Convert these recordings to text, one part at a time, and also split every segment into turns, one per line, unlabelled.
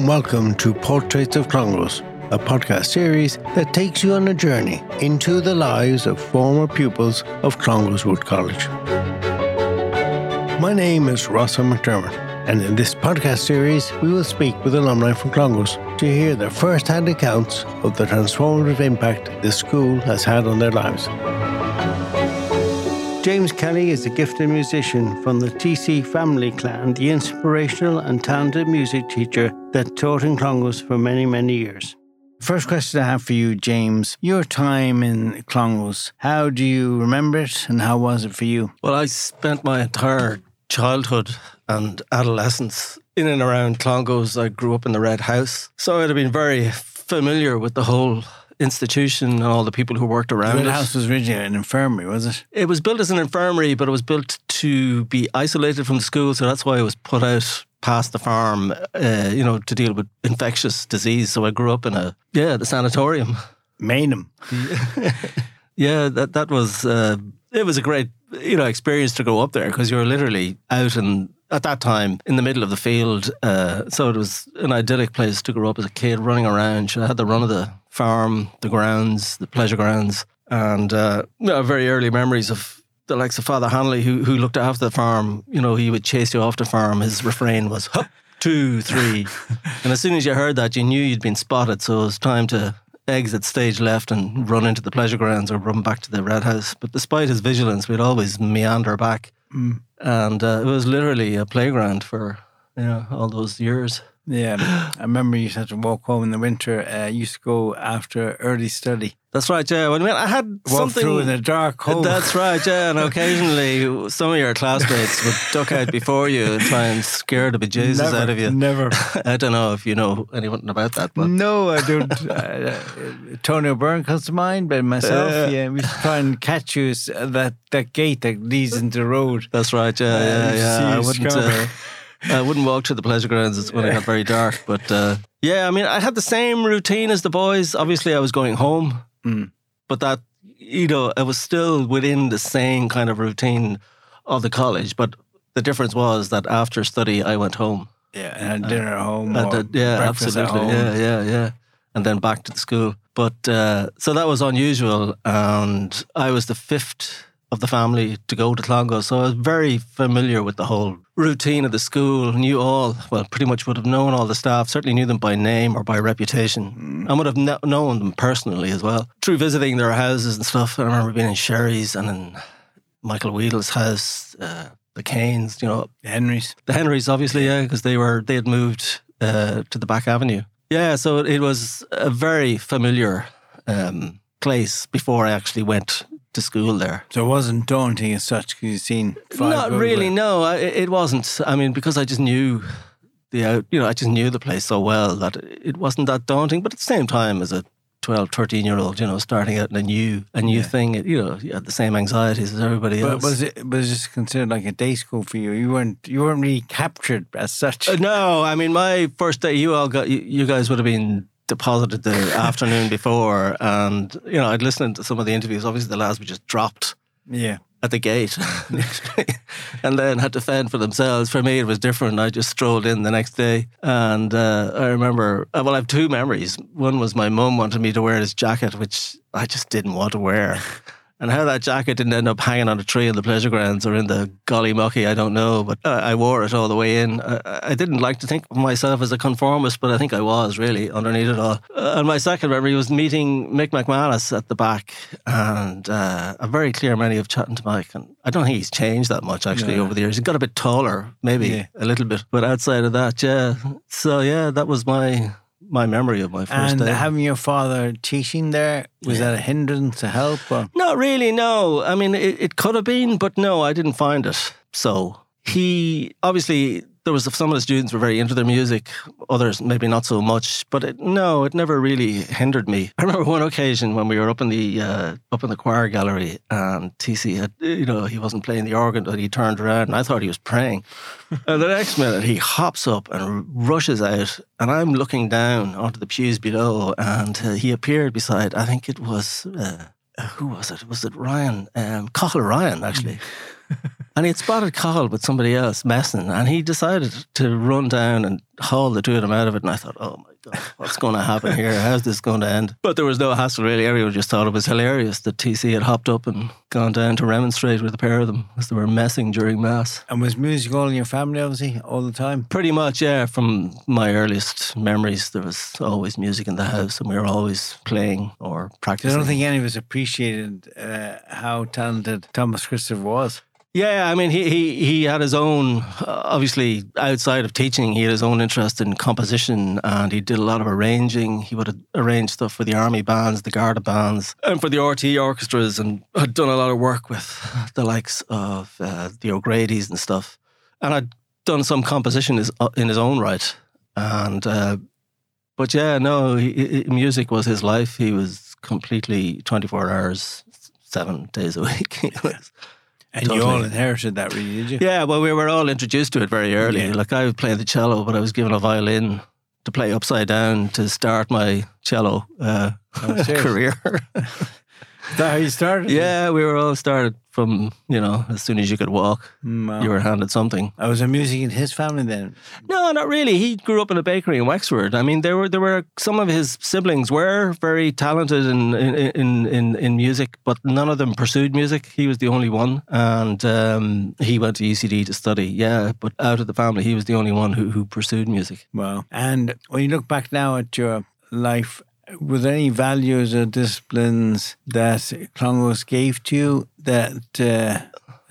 and welcome to Portraits of Clongowes, a podcast series that takes you on a journey into the lives of former pupils of Clongowes Wood College. My name is Rossa McDermott, and in this podcast series, we will speak with alumni from Clongowes to hear their first hand accounts of the transformative impact this school has had on their lives. James Kelly is a gifted musician from the TC family clan, the inspirational and talented music teacher that taught in Clongowes for many, many years. First question I have for you, James. Your time in Clongowes, how do you remember it and how was it for you?
Well, I spent my entire childhood and adolescence in and around Clongowes. I grew up in the Red House. So I'd have been very familiar with the whole institution and all the people who worked around
The
it.
House was originally an infirmary, was it?
It was built as an infirmary, but it was built to be isolated from the school. So that's why it was put out past the farm, uh, you know, to deal with infectious disease. So I grew up in a, yeah, the sanatorium.
Mainham.
Yeah, that that was uh, it was a great you know experience to go up there because you were literally out and at that time in the middle of the field. Uh, so it was an idyllic place to grow up as a kid, running around. I had the run of the farm, the grounds, the pleasure grounds, and uh, you know, very early memories of the likes of Father Hanley who who looked after the farm. You know, he would chase you off the farm. His refrain was "Hup, two, three," and as soon as you heard that, you knew you'd been spotted. So it was time to exit stage left and run into the pleasure grounds or run back to the Red House. But despite his vigilance, we'd always meander back, and uh, it was literally a playground for you know all those years.
Yeah, I remember you used to have to walk home in the winter. Uh, used to go after early study.
That's right, yeah. Well, I mean, I had
Walk
something.
through in the dark hole.
That's right, yeah. And occasionally, some of your classmates would duck out before you and try and scare the bejesus
never,
out of you.
Never.
I don't know if you know anything about that, but
No, I don't. uh, uh, Tony O'Byrne comes to mind, but myself,
Uh,
yeah, we used to try and catch you at that, that gate that leads into the road.
that's right, yeah,
Uh,
yeah,
you
yeah. I wouldn't, uh, I wouldn't walk to the pleasure grounds. It's when it got very dark. But uh, yeah, I mean, I had the same routine as the boys. Obviously, I was going home,
Mm.
but that you know, I was still within the same kind of routine of the college. But the difference was that after study, I went home.
Yeah, and had dinner at home.
And
or
uh, yeah, absolutely. Yeah, yeah, yeah. And then back to the school. But uh, so that was unusual. And I was the fifth of the family to go to Clongowes. So I was very familiar with the whole routine of the school, knew all, well, pretty much would have known all the staff, certainly knew them by name or by reputation. and would have kno- known them personally as well through visiting their houses and stuff. I remember being in Sherry's and in Michael Weedle's house, uh, the Canes, you know,
Henry's.
the Henrys, obviously, yeah, because they were they had moved uh, to the back avenue. Yeah, so it was a very familiar um, place before I actually went to school there.
So it wasn't daunting as such because you've seen
Not really, no, I- it, wasn't. I mean, because I just knew the you know, I just knew the place so well that it wasn't that daunting. But at the same time, as a 12, 13 year old, you know, starting out in a new a new
Yeah.
thing, you know, you had the same anxieties as everybody
But
else.
was it was just considered like a day school for you? You weren't you weren't really captured as such.
Uh, no, I mean my first day. You all got you, you guys would have been deposited the afternoon before, and you know I'd listened to some of the interviews. Obviously, the lads were just dropped
yeah.
at the gate, and then had to fend for themselves. For me, it was different. I just strolled in the next day, and uh, I remember. uh, Well, I have two memories. One was my mum wanted me to wear this jacket, which I just didn't want to wear. And how that jacket didn't end up hanging on a tree in the pleasure grounds or in the Gollymockey, I don't know. But uh, I wore it all the way in. I, I didn't like to think of myself as a conformist, but I think I was really underneath it all. Uh, and my second memory was meeting Mick McManus at the back, and uh, a very clear memory of chatting to Mike. And I don't think he's changed that much actually
Yeah.
over the years. He got a bit taller, maybe
Yeah.
a little bit, but outside of that, yeah. So yeah, that was my my memory of my first
And
day.
having your father teaching there was
Yeah.
that a hindrance, a help? Or?
Not really, no. I mean, it, it could have been, but no, I didn't find it. So he obviously there was some of the students were very into their music, others maybe not so much. But it, no, it never really hindered me. I remember one occasion when we were up in the uh, up in the choir gallery, and TC had you know he wasn't playing the organ, but he turned around and I thought he was praying. and the next minute he hops up and rushes out, and I'm looking down onto the pews below, and uh, he appeared beside. I think it was. Uh, who was it? Was it Ryan? Um, Cathal Ryan, actually. and he had spotted Cathal with somebody else messing, and he decided to run down and haul the two of them out of it. And I thought, oh my God, what's going to happen here? How's this going to end? But there was no hassle really. Everyone just thought it was hilarious that TC had hopped up and gone down to remonstrate with a pair of them as they were messing during Mass.
And was music all in your family, obviously, all the time?
Pretty much, yeah. From my earliest memories, there was always music in the house and we were always playing or practicing.
I don't think any of us appreciated uh, how talented Thomas Christopher was.
Yeah, I mean, he he he had his own. Uh, obviously, outside of teaching, he had his own interest in composition, and he did a lot of arranging. He would arrange stuff for the army bands, the Garda bands, and for the RTÉ orchestras, and had done a lot of work with the likes of uh, the O'Grady's and stuff. And I'd done some composition uh, in his own right. And uh, but yeah, no, he, music was his life. He was completely twenty four hours, seven days a week.
and totally. you all inherited that, really, did you?
Yeah, well, we were all introduced to it very early. Yeah. Like I was playing the cello, but I was given a violin to play upside down to start my cello uh, oh, career.
That how you started?
Yeah, we were all started from, you know, as soon as you could walk, mm, wow. you were handed something.
I was music in his family then?
No, not really. He grew up in a bakery in Wexford. I mean, there were there were some of his siblings were very talented in in in, in music, but none of them pursued music. He was the only one, and um, he went to UCD to study. Yeah, but out of the family, he was the only one who who pursued music.
Wow. And when you look back now at your life were there any values or disciplines that Clongowes gave to you that uh,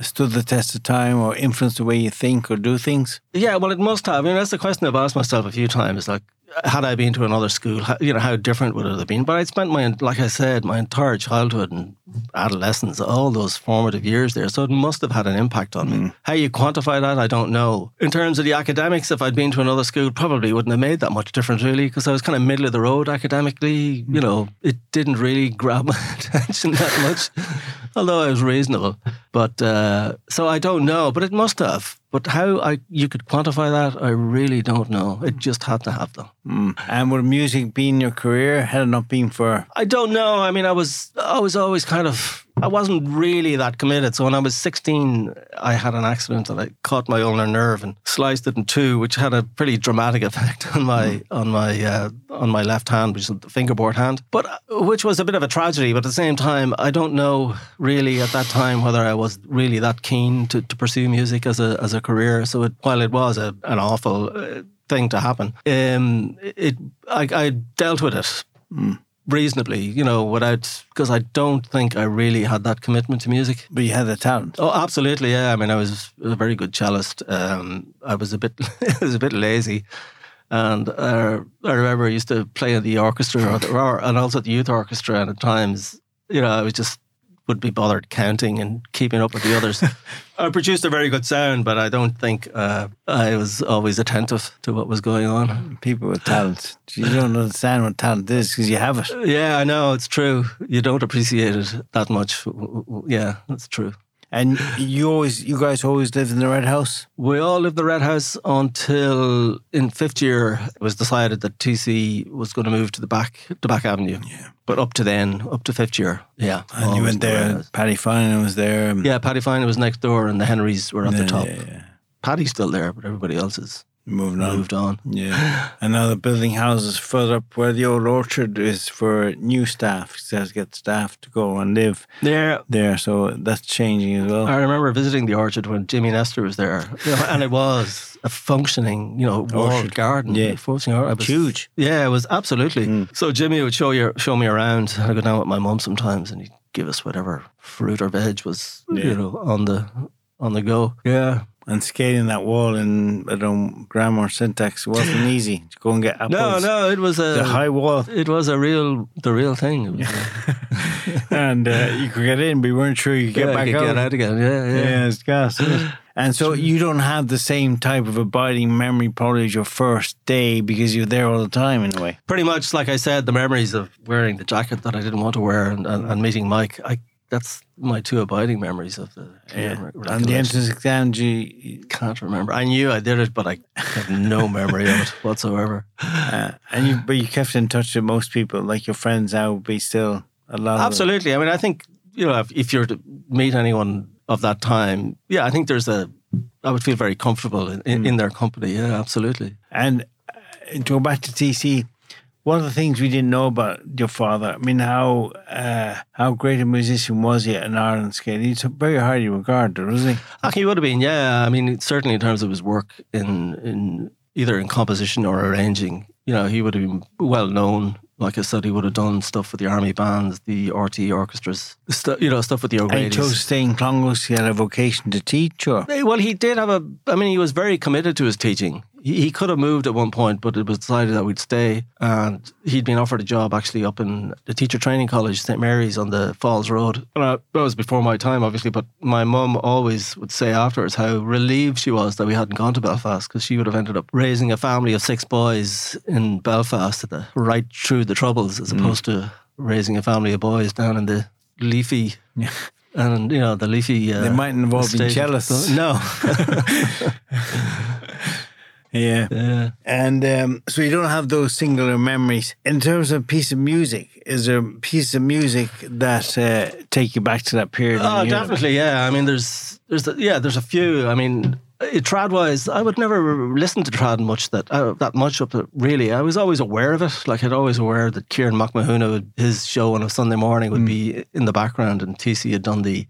stood the test of time or influenced the way you think or do things?
Yeah, well, it must have. I mean, that's the question I've asked myself a few times. Like, had I been to another school, you know, how different would it have been? But I spent my, like I said, my entire childhood and adolescence, all those formative years there. So it must have had an impact on mm. me. How you quantify that, I don't know. In terms of the academics, if I'd been to another school, probably wouldn't have made that much difference, really, because I was kind of middle of the road academically. You know, it didn't really grab my attention that much, although I was reasonable. But uh, so I don't know, but it must have. But how I you could quantify that, I really don't know. It just had to have them.
Mm. And would music be in your career had it not been for?
I don't know. I mean, I was I was always kind of I wasn't really that committed. So when I was 16, I had an accident and I caught my ulnar nerve and sliced it in two, which had a pretty dramatic effect on my mm. on my uh, on my left hand, which is the fingerboard hand. But uh, which was a bit of a tragedy. But at the same time, I don't know really at that time whether I was really that keen to, to pursue music as a as a career. So it, while it was a, an awful uh, thing to happen, um, it I, I dealt with it. Mm reasonably, you know, without because I don't think I really had that commitment to music.
But you had the talent.
Oh, absolutely, yeah. I mean, I was a very good cellist. Um, I was a bit, I was a bit lazy, and uh, I remember I used to play in the orchestra or, the, or, and also the youth orchestra, and at times, you know, I was just would be bothered counting and keeping up with the others. I produced a very good sound, but I don't think uh, I was always attentive to what was going on.
People with talent, you don't understand what talent is because you have it.
Yeah, I know it's true. You don't appreciate it that much. Yeah, that's true.
And you always, you guys always lived in the Red House.
We all lived in the Red House until in fifth year it was decided that TC was going to move to the back, to back Avenue. Yeah. But up to then, up to fifth year, yeah.
And you went there. The Paddy Finan was there.
Yeah, Paddy Finan was next door, and the Henrys were at yeah, the top. Yeah, yeah. Paddy's still there, but everybody else is
Moving on.
Moved on.
Yeah. and now they're building houses further up where the old orchard is for new staff. It says get staff to go and live
there.
There. So that's changing as well.
I remember visiting the orchard when Jimmy Nestor was there. You know, and it was a functioning, you know, walled garden.
Yeah.
Functioning,
it was huge.
Yeah, it was absolutely. Mm. So Jimmy would show you show me around. I go down with my mum sometimes and he'd give us whatever fruit or veg was, yeah. you know, on the on the go. Yeah
and skating that wall in I don't grammar syntax wasn't easy to go and get apples.
No, no, it was a
high wall.
It was a real, the real thing.
and uh, you could get in, but you weren't sure you could yeah, get back out.
Get out again. Yeah, yeah.
Yeah, it's gas. and so you don't have the same type of abiding memory probably as your first day because you're there all the time in a way.
Pretty much, like I said, the memories of wearing the jacket that I didn't want to wear and, and, and meeting Mike. I that's my two abiding memories of the
yeah. And the entrance exam, you
can't remember. I knew I did it, but I have no memory of it whatsoever.
Uh, and you, but you kept in touch with most people, like your friends I would be still a lot.
Absolutely. I mean, I think you know if, if you're to meet anyone of that time, yeah, I think there's a. I would feel very comfortable in, in, in their company. Yeah, absolutely.
And uh, to go back to TC, one of the things we didn't know about your father, I mean, how uh, how great a musician was he in Ireland scale? He's very highly regarded, was he?
Actually, he would have been, yeah. I mean, certainly in terms of his work in in either in composition or arranging, you know, he would have been well known like I said, he would have done stuff with the army bands, the RTÉ orchestras, stu- you know, stuff with the
And he
O'Reillys.
chose to stay in Clongowes. He had a vocation to teach, or
Well, he did have a. I mean, he was very committed to his teaching. He, he could have moved at one point, but it was decided that we'd stay. And he'd been offered a job actually up in the teacher training college, St Mary's on the Falls Road. And I, that was before my time, obviously. But my mum always would say afterwards how relieved she was that we hadn't gone to Belfast because she would have ended up raising a family of six boys in Belfast at the, right through the troubles, as opposed to raising a family of boys down in the leafy. And you know the leafy. Uh,
They mightn't have all been jealous.
No,
yeah.
yeah.
And um, so you don't have those singular memories. In terms of piece of music, is there a piece of music that uh, take you back to that period?
Oh, definitely, yeah. I mean, there's, there's, a, yeah, there's a few. I mean, uh, trad wise, I would never listen to trad much that uh, that much up. to- Really, I was always aware of it. Like I'd always aware that Ciarán Mac Mathúna, would his show on a Sunday morning would be in the background, and TC had done the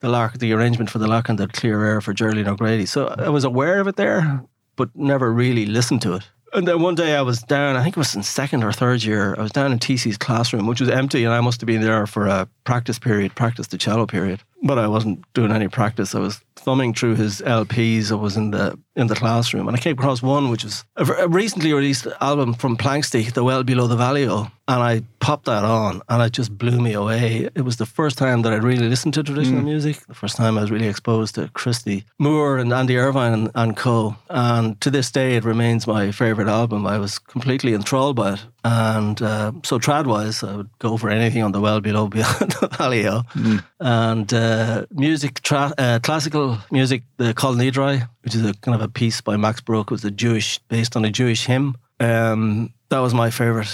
the lark, the arrangement for the lark and the clear air for Geraldine O'Grady. So I was aware of it there, but never really listened to it. And then one day I was down, I think it was in second or third year, I was down in TC's classroom, which was empty, and I must have been there for a practice period, practice the cello period. But I wasn't doing any practice. I was thumbing through his LPs. I was in the in the classroom, and I came across one which was a, recently released album from Planxty, The Well Below the Valley-O, and I popped that on, and it just blew me away. It was the first time that I really listened to traditional mm. music. The first time I was really exposed to Christy Moore and Andy Irvine and, and co. And to this day, it remains my favorite album. I was completely enthralled by it. And uh, so, trad wise, I would go for anything on the well below beyond the valley. And uh, music, tra- uh, classical music, the Kol Nidrei, which is a kind of a piece by Max it was a Jewish, based on a Jewish hymn. Um, that was my favorite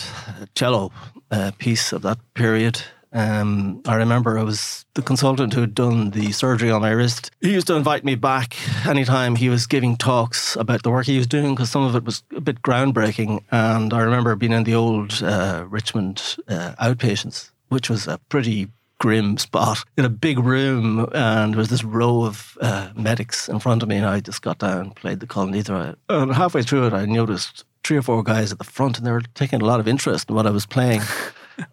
cello uh, piece of that period. Um, I remember I was the consultant who had done the surgery on my wrist. He used to invite me back anytime he was giving talks about the work he was doing because some of it was a bit groundbreaking. And I remember being in the old uh, Richmond uh, outpatients, which was a pretty grim spot in a big room, and there was this row of uh, medics in front of me, and I just got down, and played the call. And halfway through it, I noticed three or four guys at the front, and they were taking a lot of interest in what I was playing.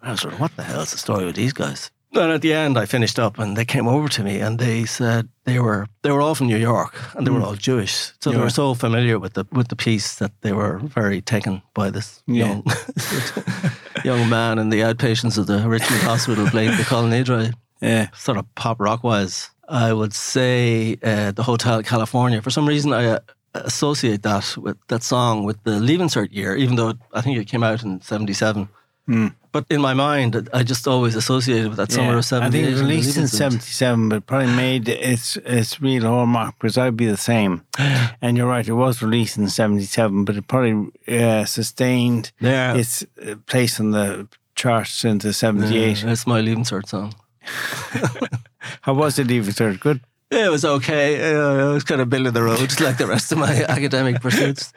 I was sort of, what the hell is the story with these guys? And at the end, I finished up, and they came over to me, and they said they were they were all from New York, and they were all Jewish, so they were so familiar with the with the piece that they were very taken by this
Yeah.
young young man in the outpatients of the Richmond Hospital playing the Kol Nidrei
Yeah.
sort of pop rock wise, I would say uh, the Hotel California. For some reason, I uh, associate that with that song with the Leaving Cert year, even though I think it came out in '77. But in my mind, I just always associated with that summer
Yeah.
of
I think it
the
released in '77, but probably made its its real hallmark because I'd be the same. And you're right, it was released in '77, but it probably uh, sustained
Yeah.
its uh, place on the charts into '78.
Yeah, that's my Leaving Cert song.
How was it, Eva? Third? Good.
It was okay. Uh, I was kind of middle of the road, just like the rest of my academic pursuits.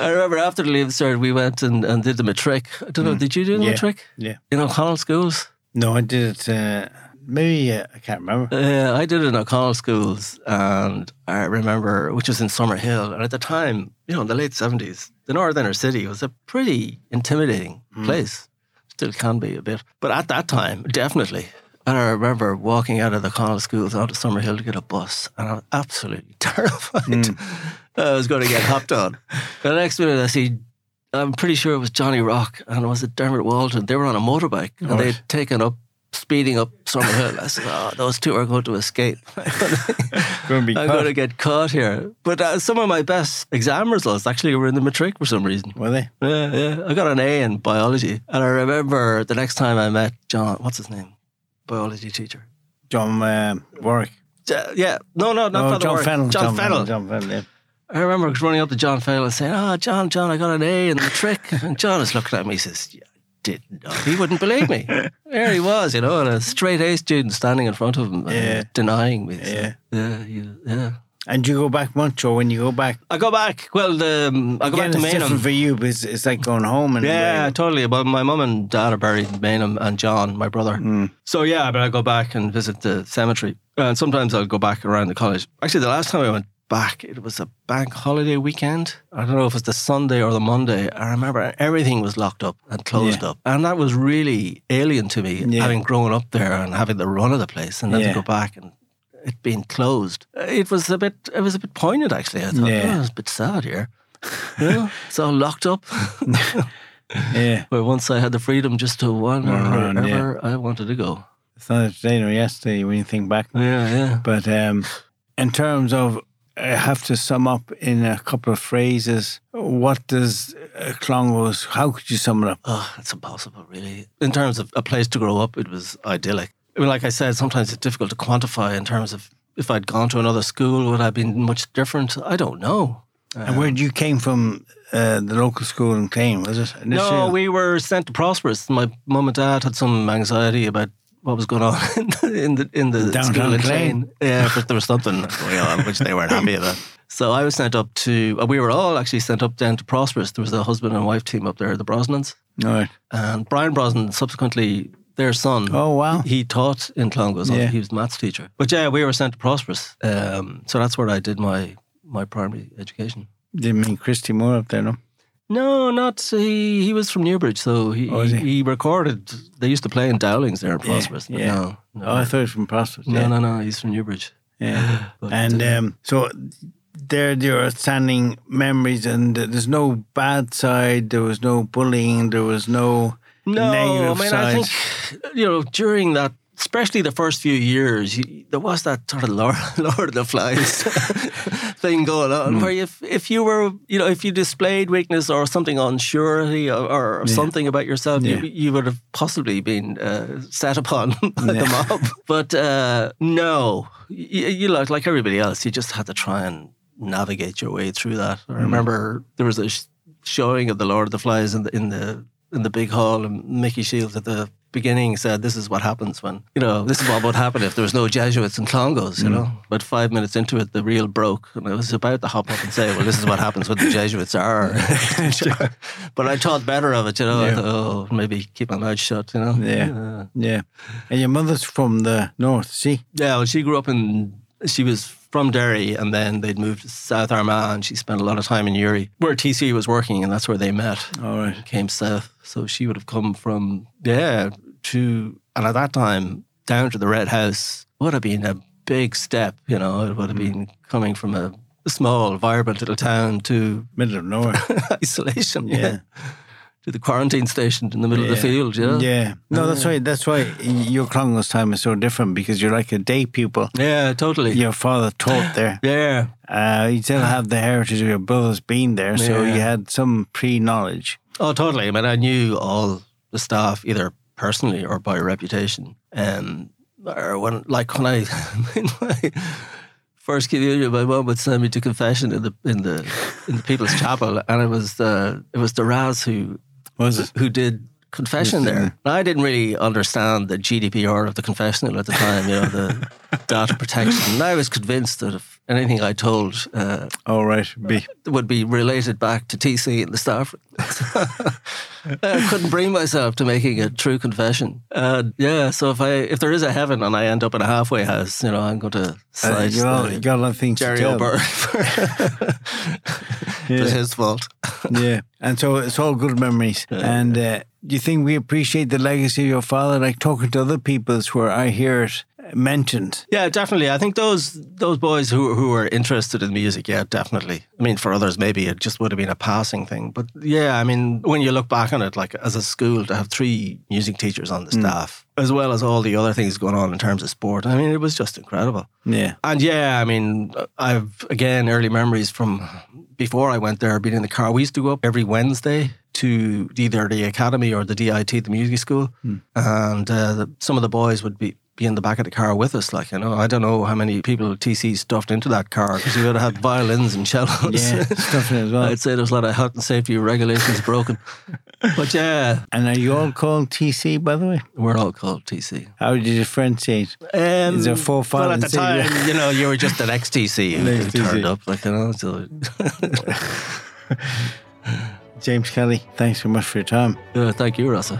I remember after the Leaving Cert, we went and, and did the matric. I don't know, did you do the
Yeah.
matric?
Yeah.
In O'Connell schools?
No, I did it. Uh, maybe uh, I can't remember.
Uh, I did it in O'Connell schools, and I remember, which was in Summerhill. And at the time, you know, in the late 70s, the Northern Inner City was a pretty intimidating place. Still can be a bit. But at that time, definitely. And I remember walking out of the Connell schools onto Summerhill to get a bus, and I was absolutely terrified. I was going to get hopped on. The next minute, I see, I'm pretty sure it was Johnny Rock, and it was it Dermot Walton. They were on a motorbike, and
Right.
they'd taken up, speeding up Summerhill. I said, oh, those two are going to escape.
Going to
I'm going to get caught here. But uh, some of my best exam results actually were in the matric for some reason.
Were they?
Yeah, yeah. I got an A in biology. And I remember the next time I met John, what's his name? Biology teacher.
John um, Warwick.
Ja- yeah. No, no, not
John
Warwick.
Fennel.
John, Fennel.
John Fennel. Yeah.
I remember running up to John and saying, Oh, John, John, I got an A in the trick. And John is looking at me he says, yeah, didn't know. He wouldn't believe me. there he was, you know, and a straight A student standing in front of him, uh,
Yeah.
denying me. So,
Yeah.
yeah, yeah.
And you go back much, or when you go back,
I go back. Well, um, I go
again,
back to
it's different for you, but it's, it's like going home. And
Yeah, totally. But my mum and dad are buried in Mainham, and John, my brother.
Mm.
So yeah, but I go back and visit the cemetery, and sometimes I'll go back around the college. Actually, the last time I went back, it was a bank holiday weekend. I don't know if it was the Sunday or the Monday. I remember everything was locked up and closed
Yeah.
up, and that was really alien to me,
Yeah.
having grown up there and having the run of the place, and then
Yeah.
to go back and it being closed. It was a bit. It was a bit poignant, actually. I thought,
Yeah.
oh, it's a bit sad here. You know, it's all locked up.
yeah.
But once I had the freedom just to wander
Run
wherever I wanted to go.
It's not today nor yesterday when you think back.
Yeah, yeah.
But um, in terms of, I have to sum up in a couple of phrases. What does Clongowes? How could you sum it up?
Oh, it's impossible, really. In terms of a place to grow up, it was idyllic. I mean, like I said, sometimes it's difficult to quantify in terms of if I'd gone to another school, would I have been much different? I don't know.
and where did you came from, uh, the local school in Clane, was it? Initially?
No, we were sent to Prosperous. My mum and dad had some anxiety about what was going on in the in the, in the
Downtown
school in
Clane.
Yeah, but there was something going on which they weren't happy about. So I was sent up to. uh, We were all actually sent up down to Prosperous. There was a husband and wife team up there, the Brosnans,
All right.
and Brian Brosnan subsequently. Their son,
Oh, wow.
he taught in Clongowes.
Yeah.
He was maths teacher. But yeah, we were sent to Prosperous. Um, so that's where I did my my primary education.
Didn't mean Christy Moore up there, no?
No, not he. He was from Newbridge, so he
Oh,
he?
he?
recorded. They used to play in Dowlings there in Prosperous. but
yeah.
No, no,
Oh, I thought it was from Prospect.
no,
yeah.
no, no. He's from Newbridge.
Yeah.
But,
And
uh,
um, so there, there are outstanding memories, and there's no bad side. There was no bullying. There was no
no,
negative
I mean, I think you know during that, especially the first few years, you, there was that sort of Lord, Lord of the Flies thing going on,
Hmm.
where if if you were, you know, if you displayed weakness or something unsurety or, or something about yourself,
Yeah.
you, you would have possibly been uh, set upon by the mob. But uh, no, you, you like like everybody else, you just had to try and navigate your way through that. I remember there was a sh- showing of the Lord of the Flies in the in the in the big hall, and Mickey Shields at the beginning said, "This is what happens when you know this is what would happen if there was no Jesuits and Clongowes." You know, but five minutes into it, the reel broke, and I was about to hop up and say, "Well, this is what happens when the Jesuits are." but I thought better of it. You know, I
Yeah.
thought, oh, maybe keep my mouth shut. You know,
Yeah.
Uh,
Yeah. And your mother's from the north, see?
yeah, well, she grew up in. She was from Derry, and then they'd moved to South Armagh, and she spent a lot of time in Newry, where TC was working, and that's where they met.
All right.
Came south, so she would have come from yeah to, and at that time down to the Red House would have been a big step. You know, it would have hmm. been coming from a small, vibrant little town to
Middle of nowhere.
isolation.
Yeah.
To the quarantine station in the middle of the field. Yeah,
Yeah. No, that's right. That's why your Clongowes time is so different because you're like a day pupil.
yeah, totally.
Your father taught there.
Yeah,
Uh, you still have the heritage of your brothers being there, so
Yeah.
you had some pre-knowledge.
Oh, totally. I mean, I knew all the staff either personally or by reputation. Um, or when, like when I, in my first communion, my mum would send me to confession in the in the in the People's Chapel, and it was the it was the Raz who
Was it?
who did confession there. I didn't really understand the GDPR of the confessional at the time, you know, the data protection. And I was convinced that if anything I told uh,
All right. Be
would be related back to TC and the staff. I couldn't bring myself to making a true confession. And yeah, so if I if there is a heaven and I end up in a halfway house, you know, I'm going to
uh, you, all,
the
you got a lot of things
Jerry
to tell.
O'Byrne. It was his fault.
Yeah, and so it's all good memories. And uh, do you think we appreciate the legacy of your father? Like talking to other people's where I hear it mentioned.
Yeah, definitely. I think those those boys who who were interested in music, yeah, definitely. I mean, for others, maybe it just would have been a passing thing. But yeah, I mean, when you look back on it, like as a school to have three music teachers on the staff, as well as all the other things going on in terms of sport, I mean, it was just incredible.
Yeah,
And yeah, I mean, I've again early memories from before I went there, being in the car. We used to go up every Wednesday to either the academy or the DIT, the music school, and uh, the, some of the boys would be. Be in the back of the car with us, like you know. I don't know how many people TC stuffed into that car because we would have had violins and cellos.
yeah, stuff in as well.
I'd say there's a lot of health and safety regulations broken. but yeah,
And are you all called TC, by the way?
we're all called TC.
How would you differentiate?
Um,
Is there four, five,
Well, at
and
the
six?
time, you know, you were just an ex-TC who turned up, like you know. So,
James Kelly, thanks so much for your time.
uh, thank you, Rossa.